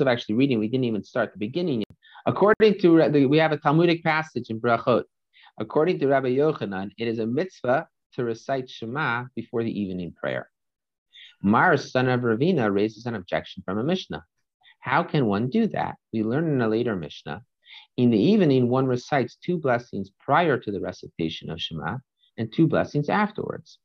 of actually reading, we didn't even start the beginning. According to we have a Talmudic passage in Brachot. According to Rabbi Yochanan, it is a mitzvah to recite Shema before the evening prayer. Mars, son of Ravina, raises an objection from a Mishnah. How can one do that? We learn in a later Mishnah. In the evening, one recites two blessings prior to the recitation of Shema and two blessings afterwards.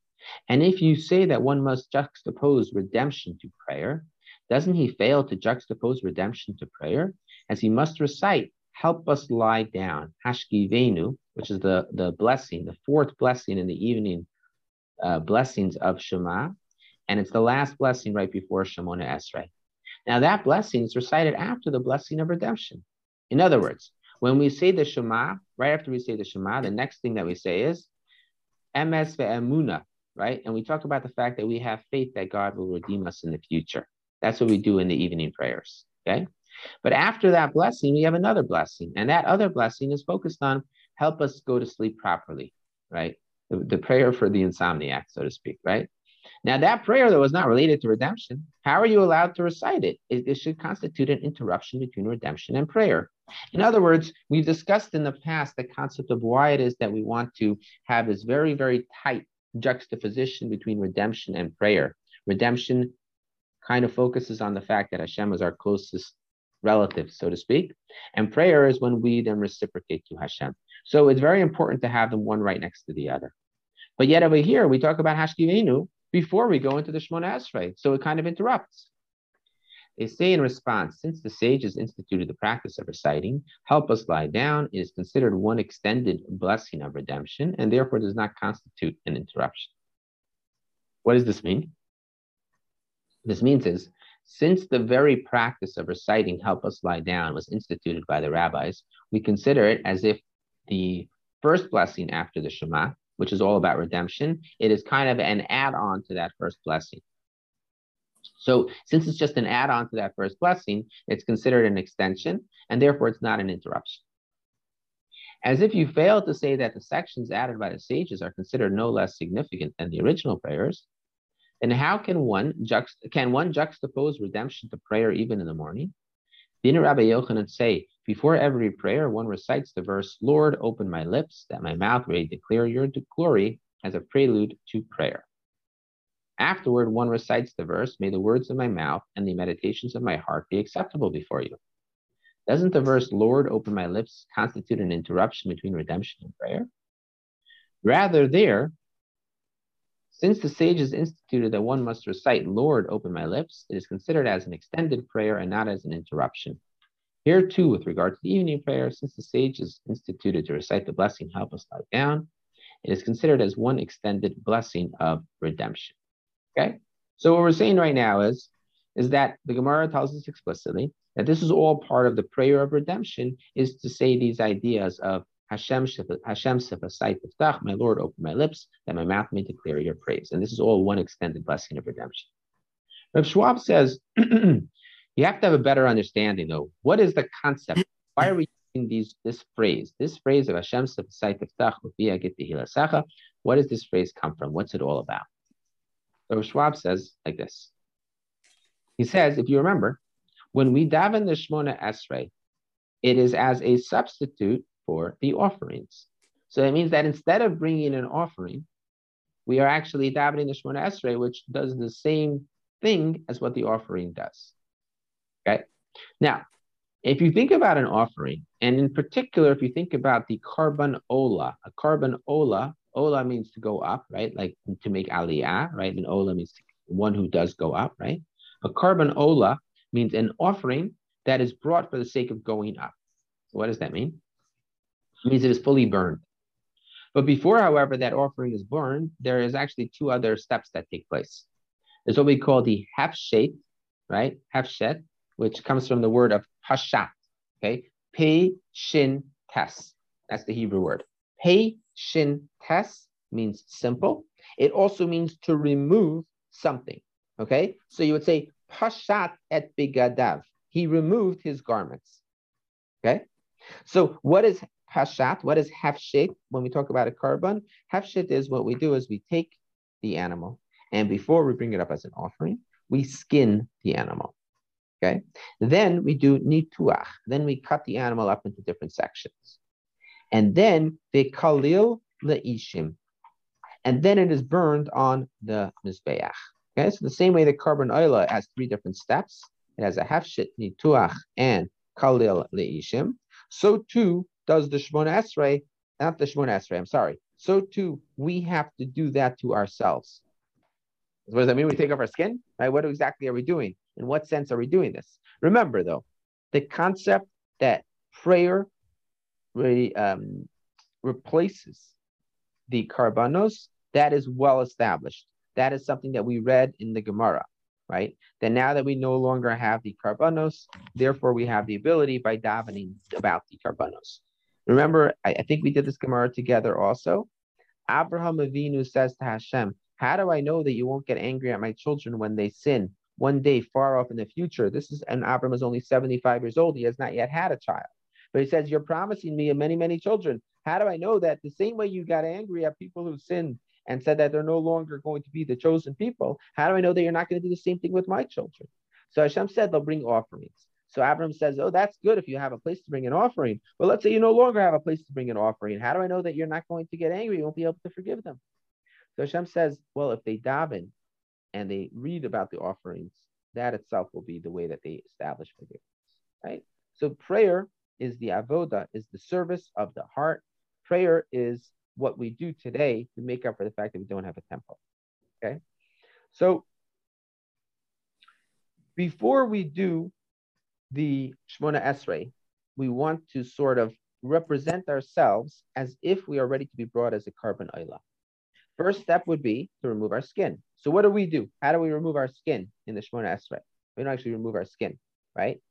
And if you say that one must juxtapose redemption to prayer, doesn't he fail to juxtapose redemption to prayer? As he must recite, help us lie down, hashkivenu, which is the, the blessing, the fourth blessing in the evening uh, blessings of Shema. And it's the last blessing right before Shemona Esrei. Now, that blessing is recited after the blessing of redemption. In other words, when we say the Shema, right after we say the Shema, the next thing that we say is Emes ve'emuna, right? And we talk about the fact that we have faith that God will redeem us in the future. That's what we do in the evening prayers, okay? But after that blessing, we have another blessing. And that other blessing is focused on help us go to sleep properly, right? The, the prayer for the insomniac, so to speak, right? Now, that prayer, though, is not related to redemption. How are you allowed to recite it? it? It should constitute an interruption between redemption and prayer. In other words, we've discussed in the past the concept of why it is that we want to have this very, very tight juxtaposition between redemption and prayer. Redemption kind of focuses on the fact that Hashem is our closest relative, so to speak. And prayer is when we then reciprocate to Hashem. So it's very important to have them one right next to the other. But yet over here, we talk about Hashkivenu before we go into the Shemona Esrei. So it kind of interrupts. They say in response, since the sages instituted the practice of reciting, help us lie down is considered one extended blessing of redemption and therefore does not constitute an interruption. What does this mean? This means is, since the very practice of reciting help us lie down was instituted by the rabbis, we consider it as if the first blessing after the Shema, which is all about redemption, it is kind of an add-on to that first blessing. So since it's just an add-on to that first blessing, it's considered an extension, and therefore it's not an interruption. As if you fail to say that the sections added by the sages are considered no less significant than the original prayers, then how can one juxt- can one juxtapose redemption to prayer even in the morning? Didn't Rabbi Yochanan say, before every prayer, one recites the verse, Lord, open my lips, that my mouth may declare your glory as a prelude to prayer. Afterward, one recites the verse, May the words of my mouth and the meditations of my heart be acceptable before you. Doesn't the verse, Lord, open my lips, constitute an interruption between redemption and prayer? Rather, there, since the sages instituted that one must recite, Lord, open my lips, it is considered as an extended prayer and not as an interruption. Here, too, with regard to the evening prayer, since the sages instituted to recite the blessing, help us lie down, it is considered as one extended blessing of redemption. Okay? So what we're saying right now is, is that the Gemara tells us explicitly that this is all part of the prayer of redemption, is to say these ideas of Hashem Hashem my Lord, open my lips, that my mouth may declare your praise. And this is all one extended blessing of redemption. Rav Schwab says, you have to have a better understanding though. What is the concept? Why are we using these this phrase? This phrase of Hashem what does this phrase come from? What's it all about? So Schwab says like this. He says, if you remember, when we daven the Shmona Esrei, it is as a substitute for the offerings. So it means that instead of bringing an offering, we are actually davening the Shmona Esrei, which does the same thing as what the offering does. Okay. Now, if you think about an offering, and in particular, if you think about the korban ola, a korban ola Ola means to go up, right? Like to make aliyah, right? And Ola means one who does go up, right? A korban Ola means an offering that is brought for the sake of going up. What does that mean? Means it is fully burned. But before, however, that offering is burned, there is actually two other steps that take place. There's what we call the hefshet, right? Hefshet, which comes from the word of hashat, okay? Pe, shin, tes. That's the Hebrew word. Pe, shin, tes means simple. It also means to remove something. Okay, so you would say pashat et bigadav. He removed his garments. Okay, so what is pashat? What is hefshet? When we talk about a korban, hefshet is what we do is we take the animal, and before we bring it up as an offering, we skin the animal. Okay. Then we do nituach. Then we cut the animal up into different sections. And then the kalil leishim. And then it is burned on the mizbeach. Okay. So the same way the korban oila has three different steps. It has a hafshit, nituach, and kalil leishim. So too does the Shmona Esrei, not the Shmona Esrei, I'm sorry. So too, we have to do that to ourselves. What does that mean? We take off our skin, right? What exactly are we doing? In what sense are we doing this? Remember, though, the concept that prayer re, um, replaces the karbanos, that is well established. That is something that we read in the Gemara, right? That now that we no longer have the karbanos, therefore we have the ability by davening about the karbanos. Remember, I, I think we did this Gemara together also. Abraham Avinu says to Hashem, How do I know that you won't get angry at my children when they sin? one day far off in the future. This is, and Abraham is only 75 years old. He has not yet had a child. But he says, You're promising me many, many children. How do I know that? The same way you got angry at people who sinned and said that they're no longer going to be the chosen people, how do I know that you're not going to do the same thing with my children? So Hashem said they'll bring offerings. So Abram says, Oh, that's good if you have a place to bring an offering. But let's say you no longer have a place to bring an offering. How do I know that you're not going to get angry? You won't be able to forgive them. So Hashem says, Well, if they daven and they read about the offerings, that itself will be the way that they establish forgiveness. Right? So prayer is the avoda, is the service of the heart. Prayer is what we do today to make up for the fact that we don't have a temple. Okay. So before we do the Shmona Esrei, we want to sort of represent ourselves as if we are ready to be brought as a korban oila. First step would be to remove our skin. So what do we do? How do we remove our skin in the Shemona Esrei? We don't actually remove our skin, right?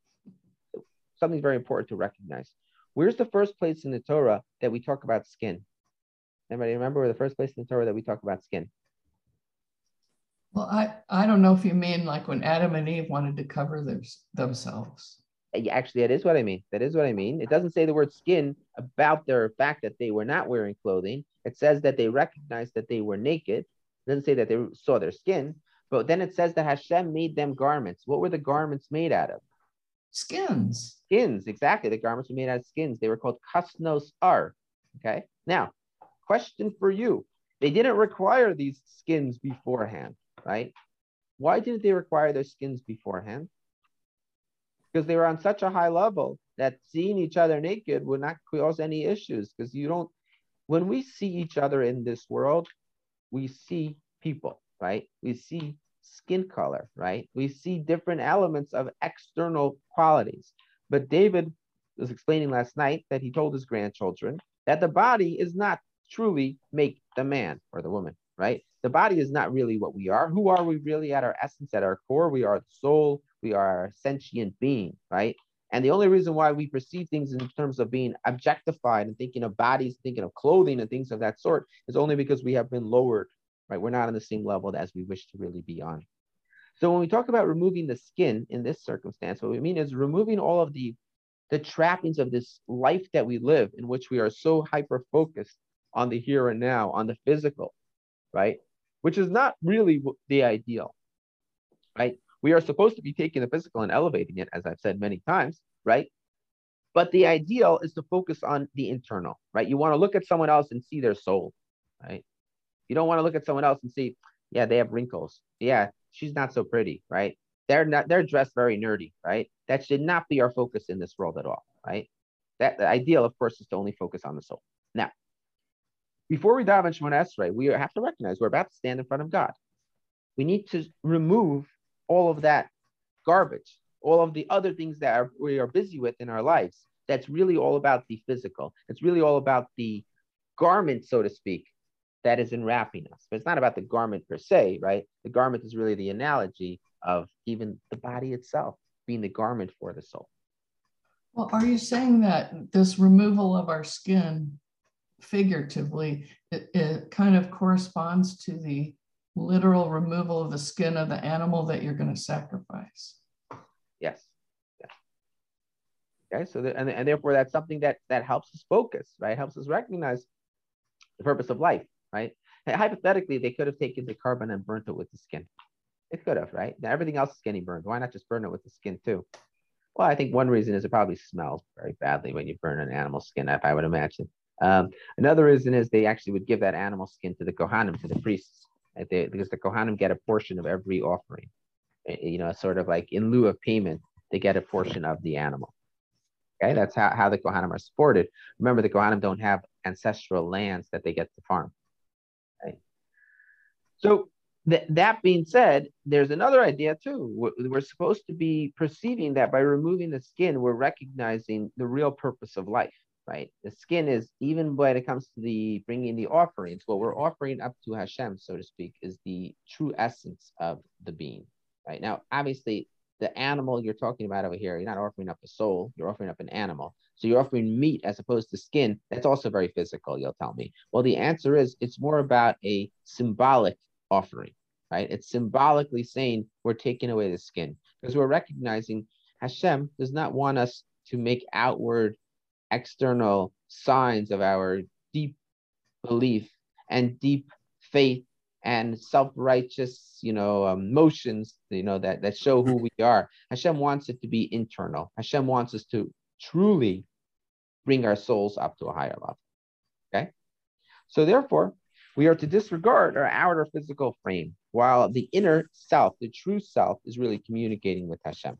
Something very important to recognize. Where's the first place in the Torah that we talk about skin? Anybody remember the first place in the Torah that we talk about skin? Well, I, I don't know if you mean like when Adam and Eve wanted to cover their, themselves. Uh, actually, that is what I mean. That is what I mean. It doesn't say the word skin about their fact that they were not wearing clothing. It says that they recognized that they were naked. It doesn't say that they saw their skin, but then it says that Hashem made them garments. What were the garments made out of? Skins. Skins, exactly. The garments were made out of skins. They were called kasnos ar. Okay. Now, question for you. They didn't require these skins beforehand, right? Why didn't they require their skins beforehand? Because they were on such a high level that seeing each other naked would not cause any issues because you don't when we see each other in this world, we see people, right? We see skin color, right? We see different elements of external qualities. But David was explaining last night that he told his grandchildren that the body is not truly make the man or the woman, right? The body is not really what we are. Who are we really at our essence, at our core? We are the soul, we are a sentient being, right? And the only reason why we perceive things in terms of being objectified and thinking of bodies, thinking of clothing and things of that sort is only because we have been lowered, right? We're not on the same level as we wish to really be on. So when we talk about removing the skin in this circumstance, what we mean is removing all of the the trappings of this life that we live in which we are so hyper focused on the here and now, on the physical, right? Which is not really the ideal, right? We are supposed to be taking the physical and elevating it, as I've said many times, right? But the ideal is to focus on the internal, right? You want to look at someone else and see their soul, right? You don't want to look at someone else and see, yeah, they have wrinkles. Yeah, she's not so pretty, right? They're not they're dressed very nerdy, right? That should not be our focus in this world at all, right? That the ideal, of course, is to only focus on the soul. Before we dive into Esrei, we have to recognize we're about to stand in front of God. We need to remove all of that garbage, all of the other things that are, we are busy with in our lives. That's really all about the physical. It's really all about the garment, so to speak, that is enwrapping us. But it's not about the garment per se, right? The garment is really the analogy of even the body itself being the garment for the soul. Well, are you saying that this removal of our skin, figuratively, it, it kind of corresponds to the literal removal of the skin of the animal that you're going to sacrifice. Yes. Yeah. Okay, so the, and, and therefore that's something that that helps us focus, right? Helps us recognize the purpose of life, right? And hypothetically, they could have taken the korban and burnt it with the skin, It could have, right? Now everything else is getting burned. Why not just burn it with the skin too? Well, I think one reason is it probably smells very badly when you burn an animal skin up, I would imagine. Um, another reason is they actually would give that animal skin to the Kohanim, to the priests, right? they, because the Kohanim get a portion of every offering. Eh, you know, sort of like in lieu of payment, they get a portion of the animal. Okay, that's how, how the Kohanim are supported. Remember, the Kohanim don't have ancestral lands that they get to farm. Right? So th- that being said, there's another idea too. We're, we're supposed to be perceiving that by removing the skin, we're recognizing the real purpose of life right? The skin is even when it comes to the bringing the offerings, what we're offering up to Hashem, so to speak, is the true essence of the being, right? Now, obviously, the animal you're talking about over here, you're not offering up a soul, you're offering up an animal. So you're offering meat as opposed to skin. That's also very physical, you'll tell me. Well, the answer is it's more about a symbolic offering, right? It's symbolically saying we're taking away the skin because we're recognizing Hashem does not want us to make outward external signs of our deep belief and deep faith and self-righteous, you know, um, motions, you know, that, that show who we are. Hashem wants it to be internal. Hashem wants us to truly bring our souls up to a higher level. Okay. So therefore, we are to disregard our outer physical frame, while the inner self, the true self, is really communicating with Hashem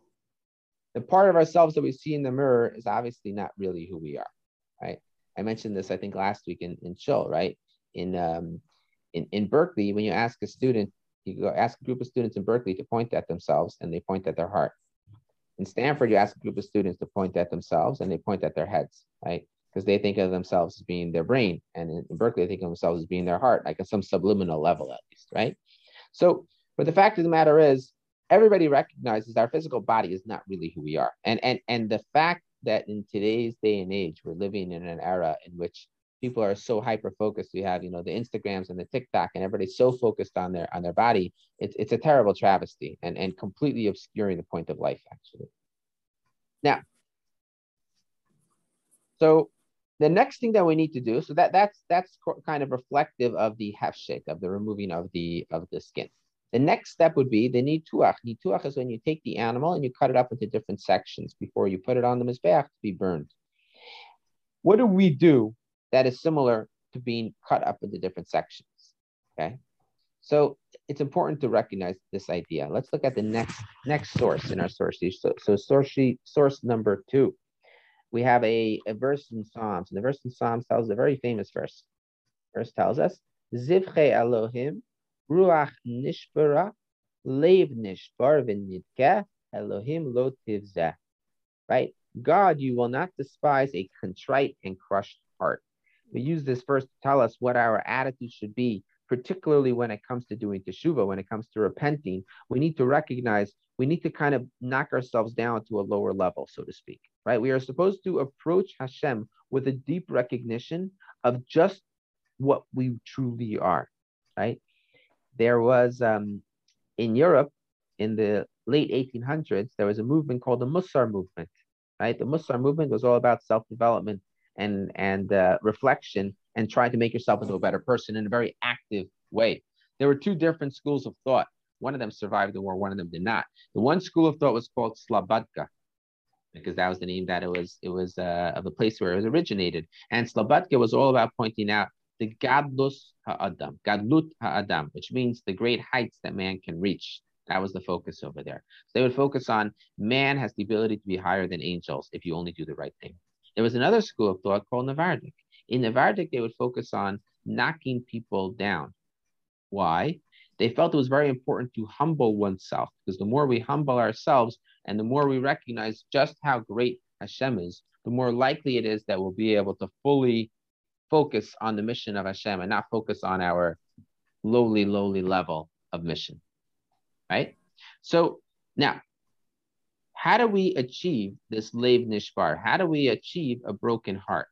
the part of ourselves that we see in the mirror is obviously not really who we are, right? I mentioned this, I think, last week in, in Shul, right? In, um, in, in Berkeley, when you ask a student, you go ask a group of students in Berkeley to point at themselves and they point at their heart. In Stanford, you ask a group of students to point at themselves and they point at their heads, right? Because they think of themselves as being their brain. And in, in Berkeley, they think of themselves as being their heart, like at some subliminal level at least, right? So, but the fact of the matter is, everybody recognizes our physical body is not really who we are. And and and the fact that in today's day and age we're living in an era in which people are so hyper focused. We have, you know, the Instagrams and the TikTok, and everybody's so focused on their on their body. It's it's a terrible travesty and and completely obscuring the point of life, actually. Now, so the next thing that we need to do, so that that's that's kind of reflective of the hefshek, of the removing of the of the skin. The next step would be the nituach. Nituach is when you take the animal and you cut it up into different sections before you put it on the mizbeach to be burned. What do we do that is similar to being cut up into different sections? Okay, so it's important to recognize this idea. Let's look at the next next source in our source sheet. So, so source sheet, source number two, we have a, a verse in Psalms, and the verse in Psalms tells a very famous verse. Verse tells us, "Zivche Elohim Ruach nishbara, lev nishbar v'nidkeh, Elohim lo tivzeh. Right? God, you will not despise a contrite and crushed heart. We use this verse to tell us what our attitude should be, particularly when it comes to doing teshuva, when it comes to repenting. We need to recognize, we need to kind of knock ourselves down to a lower level, so to speak. Right? We are supposed to approach Hashem with a deep recognition of just what we truly are. Right? There was um, in Europe in the late 1800s, there was a movement called the Mussar movement. Right, the Mussar movement was all about self-development and and uh, reflection and trying to make yourself into a better person in a very active way. There were two different schools of thought. One of them survived the war, one of them did not. The one school of thought was called Slobodka, because that was the name that it was it was uh, of the place where it was originated. And Slobodka was all about pointing out the Gadlus Ha'adam, Gadlut Ha'adam, which means the great heights that man can reach. That was the focus over there. So they would focus on man has the ability to be higher than angels if you only do the right thing. There was another school of thought called Novardok. In Novardok, they would focus on knocking people down. Why? They felt it was very important to humble oneself because the more we humble ourselves and the more we recognize just how great Hashem is, the more likely it is that we'll be able to fully focus on the mission of Hashem and not focus on our lowly, lowly level of mission. Right? So now, how do we achieve this Lev Nishbar? How do we achieve a broken heart?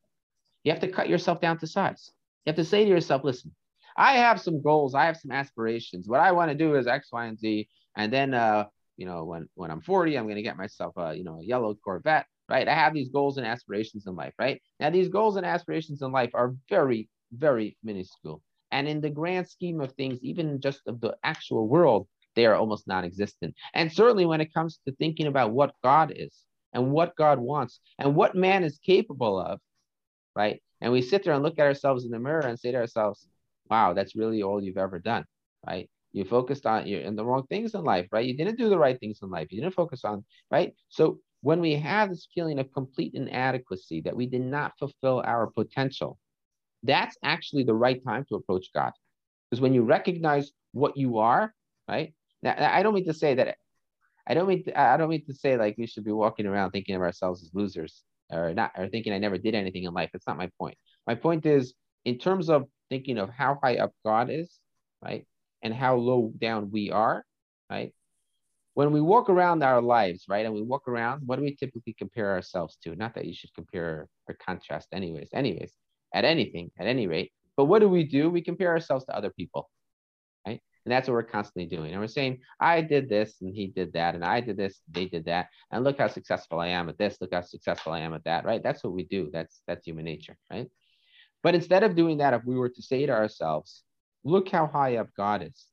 You have to cut yourself down to size. You have to say to yourself, listen, I have some goals, I have some aspirations. What I want to do is X, Y, and Z. And then uh, you know, when when I'm 40, I'm to get myself a, you know, a yellow Corvette right? I have these goals and aspirations in life, right? Now, these goals and aspirations in life are very, very minuscule. And in the grand scheme of things, even just of the actual world, they are almost non-existent. And certainly when it comes to thinking about what God is and what God wants and what man is capable of, right? And we sit there and look at ourselves in the mirror and say to ourselves, wow, that's really all you've ever done, right? You focused on you're in the wrong things in life, right? You didn't do the right things in life. You didn't focus on, right? So when we have this feeling of complete inadequacy, that we did not fulfill our potential, that's actually the right time to approach God. Because when you recognize what you are, right? Now, I don't mean to say that I don't mean to, I don't mean to say like we should be walking around thinking of ourselves as losers or not or thinking I never did anything in life. That's not my point. My point is in terms of thinking of how high up God is, right? And how low down we are, right? When we walk around our lives, right, and we walk around, what do we typically compare ourselves to? Not that you should compare or contrast, anyways, anyways, at anything, at any rate. But what do we do? We compare ourselves to other people, right? And that's what we're constantly doing. And we're saying, I did this and he did that, and I did this, they did that, and look how successful I am at this, look how successful I am at that, right? That's what we do. That's that's human nature, right? But instead of doing that, if we were to say to ourselves, look how high up God is,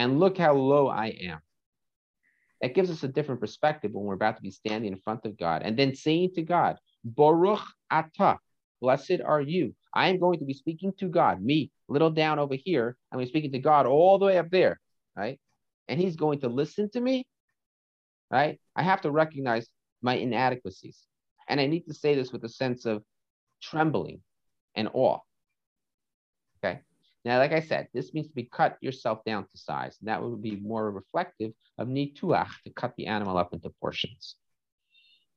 and look how low I am. That gives us a different perspective when we're about to be standing in front of God and then saying to God, Baruch Atah, blessed are you. I am going to be speaking to God, me, little down over here. I'm going to be speaking to God all the way up there, right? And He's going to listen to me, right? I have to recognize my inadequacies. And I need to say this with a sense of trembling and awe. Okay. Now, like I said, this means to be cut yourself down to size. And that would be more reflective of nituach, to cut the animal up into portions.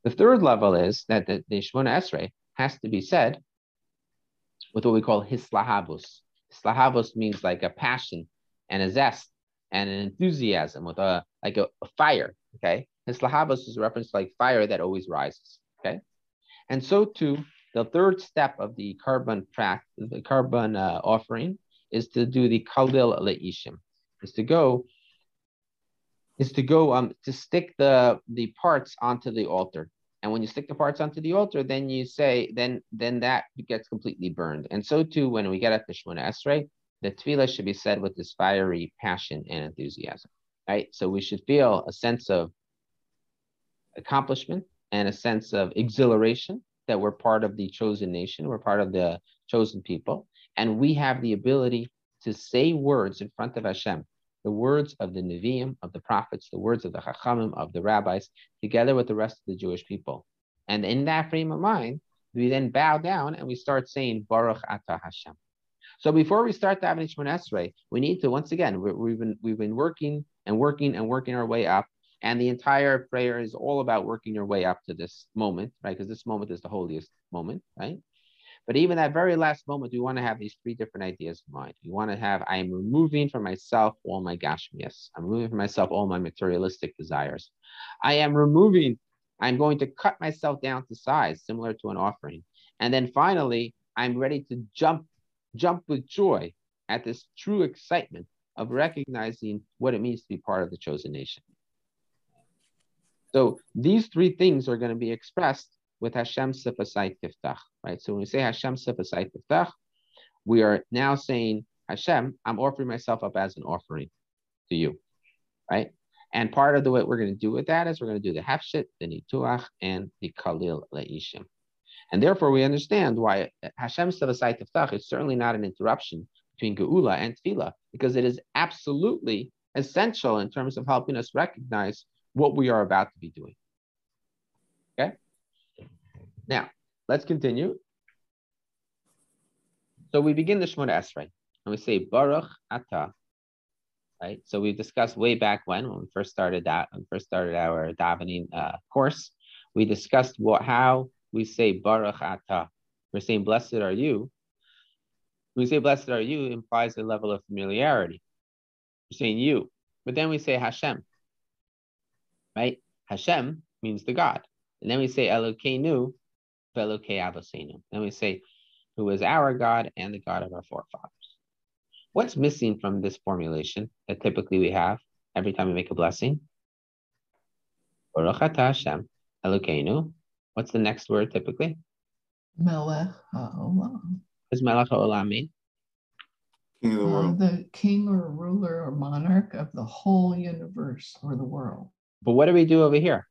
The third level is that the, the Shemona Esrei has to be said with what we call hislahavus. Hislahavus means like a passion and a zest and an enthusiasm with a like a, a fire. Okay. Hislahavus is a reference to like fire that always rises. Okay. And so too, the third step of the korban track, the korban uh, offering, is to do the kalil leishim, is to go, is to go um to stick the the parts onto the altar. And when you stick the parts onto the altar, then you say, then then that gets completely burned. And so too, when we get at the Shemona Esrei, the tefillah should be said with this fiery passion and enthusiasm, right? So we should feel a sense of accomplishment and a sense of exhilaration that we're part of the chosen nation, we're part of the chosen people, and we have the ability to say words in front of Hashem, the words of the Nevi'im, of the prophets, the words of the Chachamim, of the rabbis, together with the rest of the Jewish people. And in that frame of mind, we then bow down and we start saying Baruch Atah Hashem. So before we start the Avnei Esrei, we need to once again we have been we've been working and working and working our way up and the entire prayer is all about working your way up to this moment, right? Because this moment is the holiest moment, right? But even that very last moment, we want to have these three different ideas in mind. We want to have I am removing from myself all my gashmias. I'm removing from myself all my materialistic desires. I am removing, I'm going to cut myself down to size, similar to an offering. And then finally, I'm ready to jump, jump with joy at this true excitement of recognizing what it means to be part of the chosen nation. So these three things are going to be expressed with Hashem Sifasai Tiftach, right? So when we say Hashem Sifasai Tiftach, we are now saying, Hashem, I'm offering myself up as an offering to you, right? And part of the way we're going to do with that is we're going to do the Hafshit, the Nituach, and the Kalil Leishim. And therefore, we understand why Hashem Sifasai Tiftach is certainly not an interruption between Geula and Tefillah, because it is absolutely essential in terms of helping us recognize what we are about to be doing. Okay? Now, let's continue. So we begin the Shemona Esrei, and we say Baruch Ata. Right. So we discussed way back when, when we first started that, when we first started our davening uh, course, we discussed what how we say Baruch Ata. We're saying Blessed are you. When we say Blessed are you implies a level of familiarity. We're saying you, but then we say Hashem right? Hashem means the God. And then we say Elokeinu, Velokei Avosenu. Then we say, who is our God and the God of our forefathers. What's missing from this formulation that typically we have every time we make a blessing? Baruch Hashem, Elokeinu. What's the next word typically? Melech HaOlam. What does Melech HaOlam mean? King of the uh, the king or ruler or monarch of the whole universe or the world. But what do we do over here?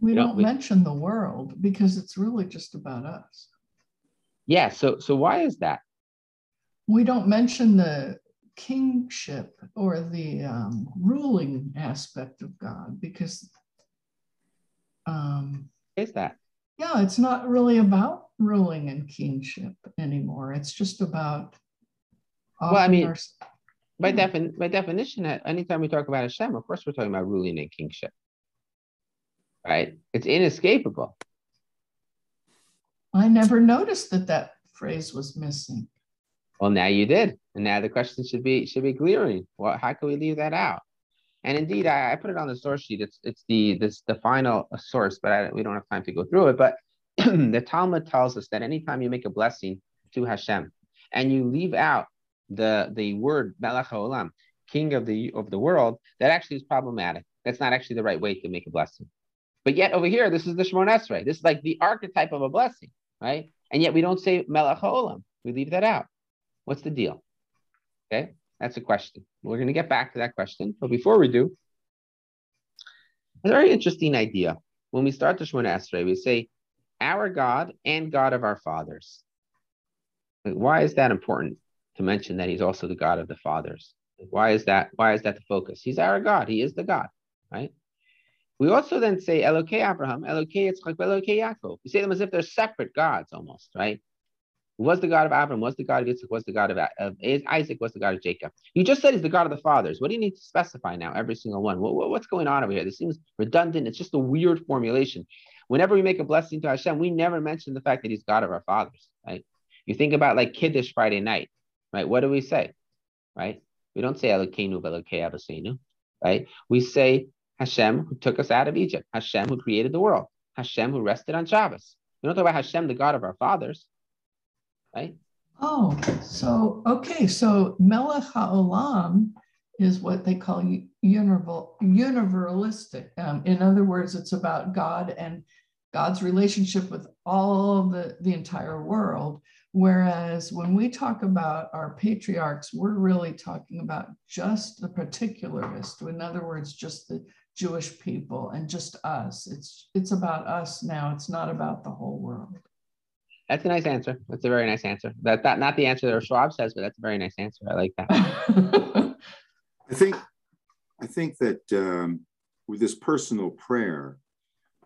We Yeah, don't we- mention the world because it's really just about us. Yeah. So so why is that? We don't mention the kingship or the um, ruling aspect of God because, um, is that? yeah, it's not really about ruling and kingship anymore. It's just about. Well, I mean, our- By Hmm. defin by definition, anytime we talk about Hashem, of course we're talking about ruling and kingship. Right? It's inescapable. I never noticed that that phrase was missing. Well, now you did, and now the question should be should be clearing. Well, how can we leave that out? And indeed, I, I put it on the source sheet. It's it's the this the final source, but I, we don't have time to go through it. But the Talmud tells us that anytime you make a blessing to Hashem, and you leave out the the word Melech Haolam, King of the of the world, that actually is problematic. That's not actually the right way to make a blessing. But yet over here, this is the Shemon Esrei. This is like the archetype of a blessing, right? And yet we don't say Melech Haolam. We leave that out. What's the deal? Okay, that's a question. We're going to get back to that question. But before we do, a very interesting idea. When we start the Shemona Esrei, we say, our God and God of our fathers. Why is that important to mention that he's also the God of the fathers? Why is that? Why is that the focus? He's our God. He is the God, right? We also then say Elokei Abraham, Elokei Yitzchak, Elokei Yaakov. We say them as if they're separate gods almost, right? was the God of Abraham, was the God of Isaac, was the God of, of Isaac, was the God of Jacob. You just said he's the God of the fathers. What do you need to specify now? Every single one. What, what- what's going on over here? This seems redundant. It's just a weird formulation. Whenever we make a blessing to Hashem, we never mention the fact that he's God of our fathers, right? You think about like Kiddush Friday night, right? What do we say, right? We don't say Elokeinu v'Elokei Avosenu, right? We say Hashem who took us out of Egypt, Hashem who created the world, Hashem who rested on Shabbos. We don't talk about Hashem, the God of our fathers, right? Oh, so, okay, so Melech HaOlam is what they call universal, universalistic. Um, in other words, it's about God and God's relationship with all the, the entire world. Whereas when we talk about our patriarchs, we're really talking about just the particularist. In other words, just the Jewish people and just us. It's it's about us now. It's not about the whole world. That's a nice answer. That's a very nice answer. That's not, not the answer that Schwab says, but that's a very nice answer. I like that. I think, I think that um, with this personal prayer,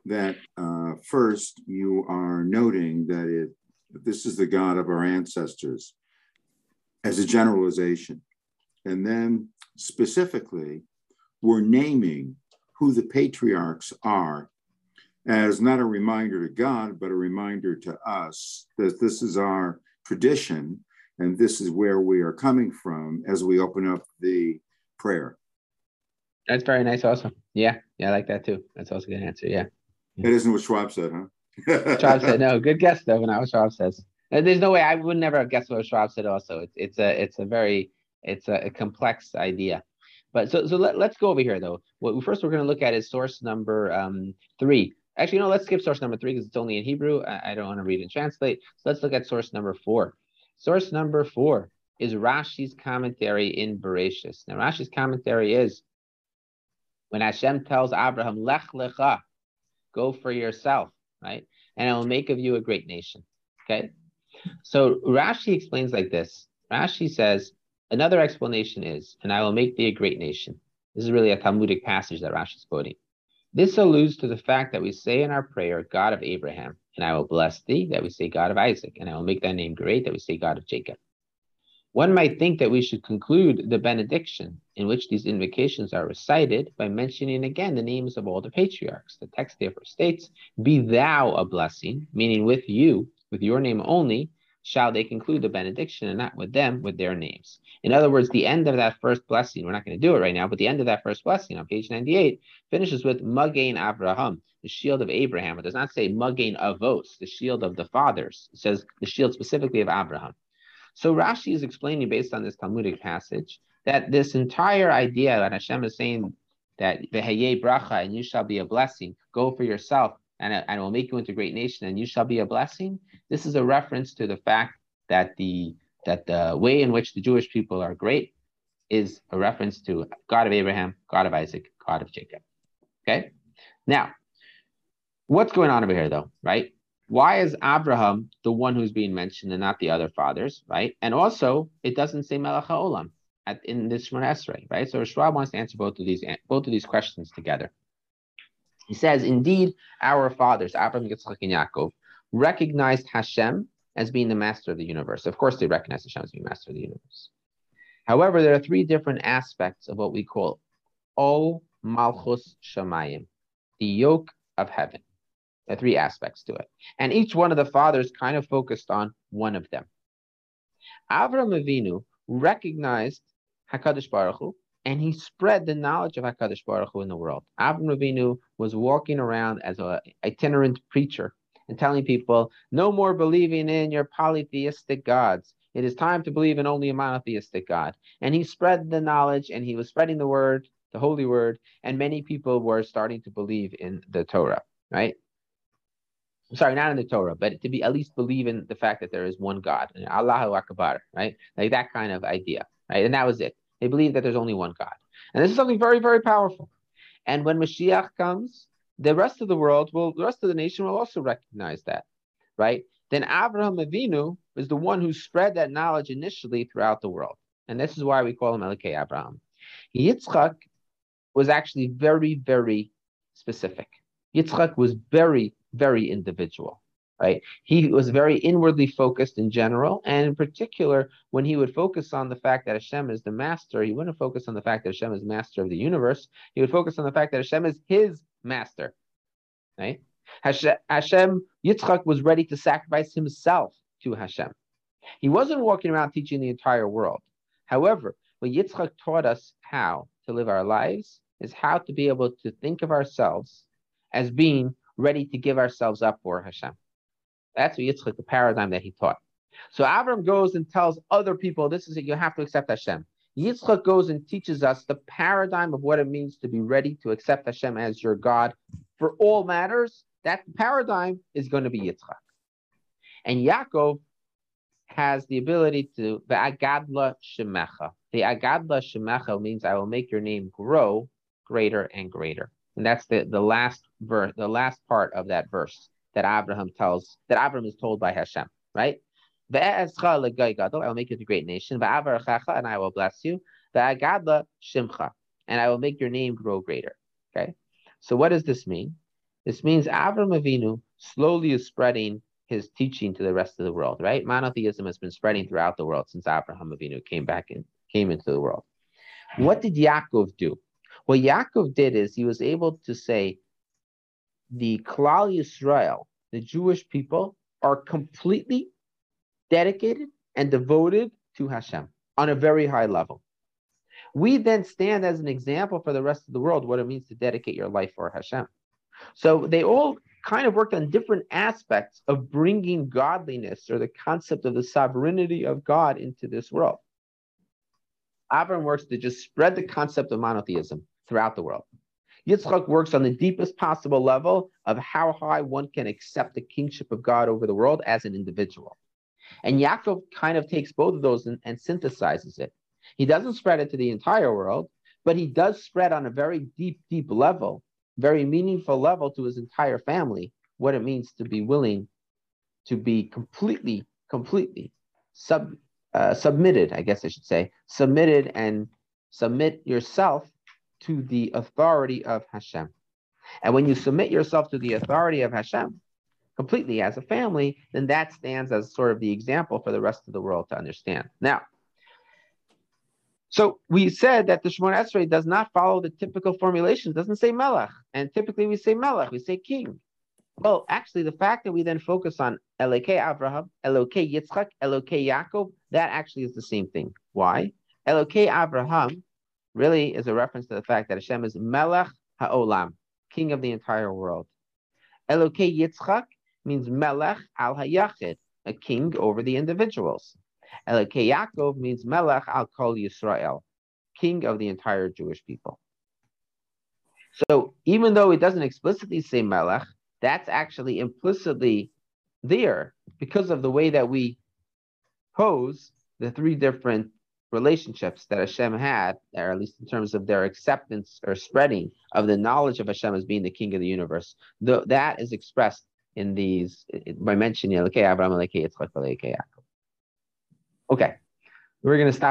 that uh, first you are noting that it that this is the God of our ancestors as a generalization, and then specifically we're naming who the patriarchs are as not a reminder to God, but a reminder to us that this is our tradition and this is where we are coming from as we open up the prayer. That's very nice also. Yeah. Yeah, I like that too. That's also a good answer. Yeah. That isn't what Schwab said, huh? Schwab said, no, good guess though, when I was Schwab says. Uh, There's no way I would never have guessed what Schwab said also. It's it's a it's a very it's a, a complex idea. But so so let, let's go over here though. What first we're going to look at is source number um three. Actually, no, let's skip source number three because it's only in Hebrew. I, I don't want to read and translate. So let's look at source number four. Source number four is Rashi's commentary in Bereshis. Now Rashi's commentary is when Hashem tells Abraham, Lech lecha, go for yourself, right? And I will make of you a great nation. Okay. So Rashi explains like this. Rashi says, another explanation is, and I will make thee a great nation. This is really a Talmudic passage that Rashi is quoting. This alludes to the fact that we say in our prayer, God of Abraham, and I will bless thee, that we say God of Isaac, and I will make thy name great, that we say God of Jacob. One might think that we should conclude the benediction in which these invocations are recited by mentioning again the names of all the patriarchs. The text therefore states, Be thou a blessing, meaning with you, with your name only, shall they conclude the benediction, and not with them, with their names. In other words, the end of that first blessing, we're not going to do it right now, but the end of that first blessing on page 98 finishes with Magain Abraham, the shield of Abraham. It does not say Magain Avos, the shield of the fathers. It says the shield specifically of Abraham. So Rashi is explaining based on this Talmudic passage that this entire idea that Hashem is saying that v'heyeh bracha and you shall be a blessing, go for yourself and I, will make you into a great nation and you shall be a blessing. This is a reference to the fact that the that the way in which the Jewish people are great is a reference to God of Abraham, God of Isaac, God of Jacob. Okay? Now, what's going on over here though, right? Why is Abraham the one who's being mentioned and not the other fathers, right? And also, it doesn't say Melech HaOlam at, in this Shemona Esrei, right? So Schwab wants to answer both of these both of these questions together. He says, indeed, our fathers, Abraham, Yitzchak, and Yaakov, recognized Hashem as being the master of the universe. Of course, they recognize Hashem as being master of the universe. However, there are three different aspects of what we call O Malchus Shamayim, the yoke of heaven. There are three aspects to it. And each one of the fathers kind of focused on one of them. Avram Avinu recognized HaKadosh Baruch Hu, and he spread the knowledge of HaKadosh Baruch Hu in the world. Avram Avinu was walking around as an itinerant preacher and telling people, no more believing in your polytheistic gods. It is time to believe in only a monotheistic God. And he spread the knowledge and he was spreading the word, the holy word, and many people were starting to believe in the Torah, right? sorry, not in the Torah, but to be at least believe in the fact that there is one God, Allahu Akbar, right? Like that kind of idea, right? And that was it. They believe that there's only one God. And this is something very, very powerful. And when Mashiach comes, the rest of the world will, the rest of the nation will also recognize that, right? Then Abraham Avinu is the one who spread that knowledge initially throughout the world. And this is why we call him Elokei Abraham. Yitzchak was actually very, very specific. Yitzchak was very, very individual, right? He was very inwardly focused in general, and in particular, when he would focus on the fact that Hashem is the master, he wouldn't focus on the fact that Hashem is master of the universe. He would focus on the fact that Hashem is his master, right? Hashem, Yitzchak was ready to sacrifice himself to Hashem. He wasn't walking around teaching the entire world. However, what Yitzchak taught us how to live our lives is how to be able to think of ourselves as being ready to give ourselves up for Hashem. That's Yitzchak, the paradigm that he taught. So Avram goes and tells other people, this is it, you have to accept Hashem. Yitzchak goes and teaches us the paradigm of what it means to be ready to accept Hashem as your God for all matters. That paradigm is going to be Yitzchak. And Yaakov has the ability to the agadla shemecha. The agadla shemecha means I will make your name grow greater and greater. And that's the, the last verse, the last part of that verse that Abraham tells, that Abraham is told by Hashem, right? I will make you a great nation, and I will bless you. And I will make your name grow greater. Okay. So what does this mean? This means Avram Avinu slowly is spreading his teaching to the rest of the world, right? Monotheism has been spreading throughout the world since Abraham Avinu came back and came into the world. What did Yaakov do? What Yaakov did is he was able to say, the Klal Yisrael, the Jewish people, are completely dedicated and devoted to Hashem on a very high level. We then stand as an example for the rest of the world what it means to dedicate your life for Hashem. So they all kind of worked on different aspects of bringing godliness or the concept of the sovereignty of God into this world. Avram works to just spread the concept of monotheism throughout the world. Yitzchak works on the deepest possible level of how high one can accept the kingship of God over the world as an individual. And Yaakov kind of takes both of those and, and synthesizes it. He doesn't spread it to the entire world, but he does spread on a very deep, deep level, very meaningful level to his entire family, what it means to be willing to be completely, completely sub, uh, submitted, I guess I should say, submitted and submit yourself to the authority of Hashem. And when you submit yourself to the authority of Hashem completely as a family, then that stands as sort of the example for the rest of the world to understand. Now, so we said that the Shemona Esrei does not follow the typical formulation. It doesn't say Melech. And typically we say Melech, we say king. Well, actually, the fact that we then focus on Elokei Abraham, Elokei Yitzchak, Elokei Yaakov, that actually is the same thing. Why? Elokei Abraham really is a reference to the fact that Hashem is Melech HaOlam, king of the entire world. Elokei Yitzchak means Melech al Hayachid, a king over the individuals. Elokei Yaakov means Melech al Kol Yisrael, king of the entire Jewish people. So even though it doesn't explicitly say Melech, that's actually implicitly there because of the way that we pose the three different relationships that Hashem had, or at least in terms of their acceptance or spreading of the knowledge of Hashem as being the king of the universe, the, that is expressed in these by mentioning Okay, we're going to stop.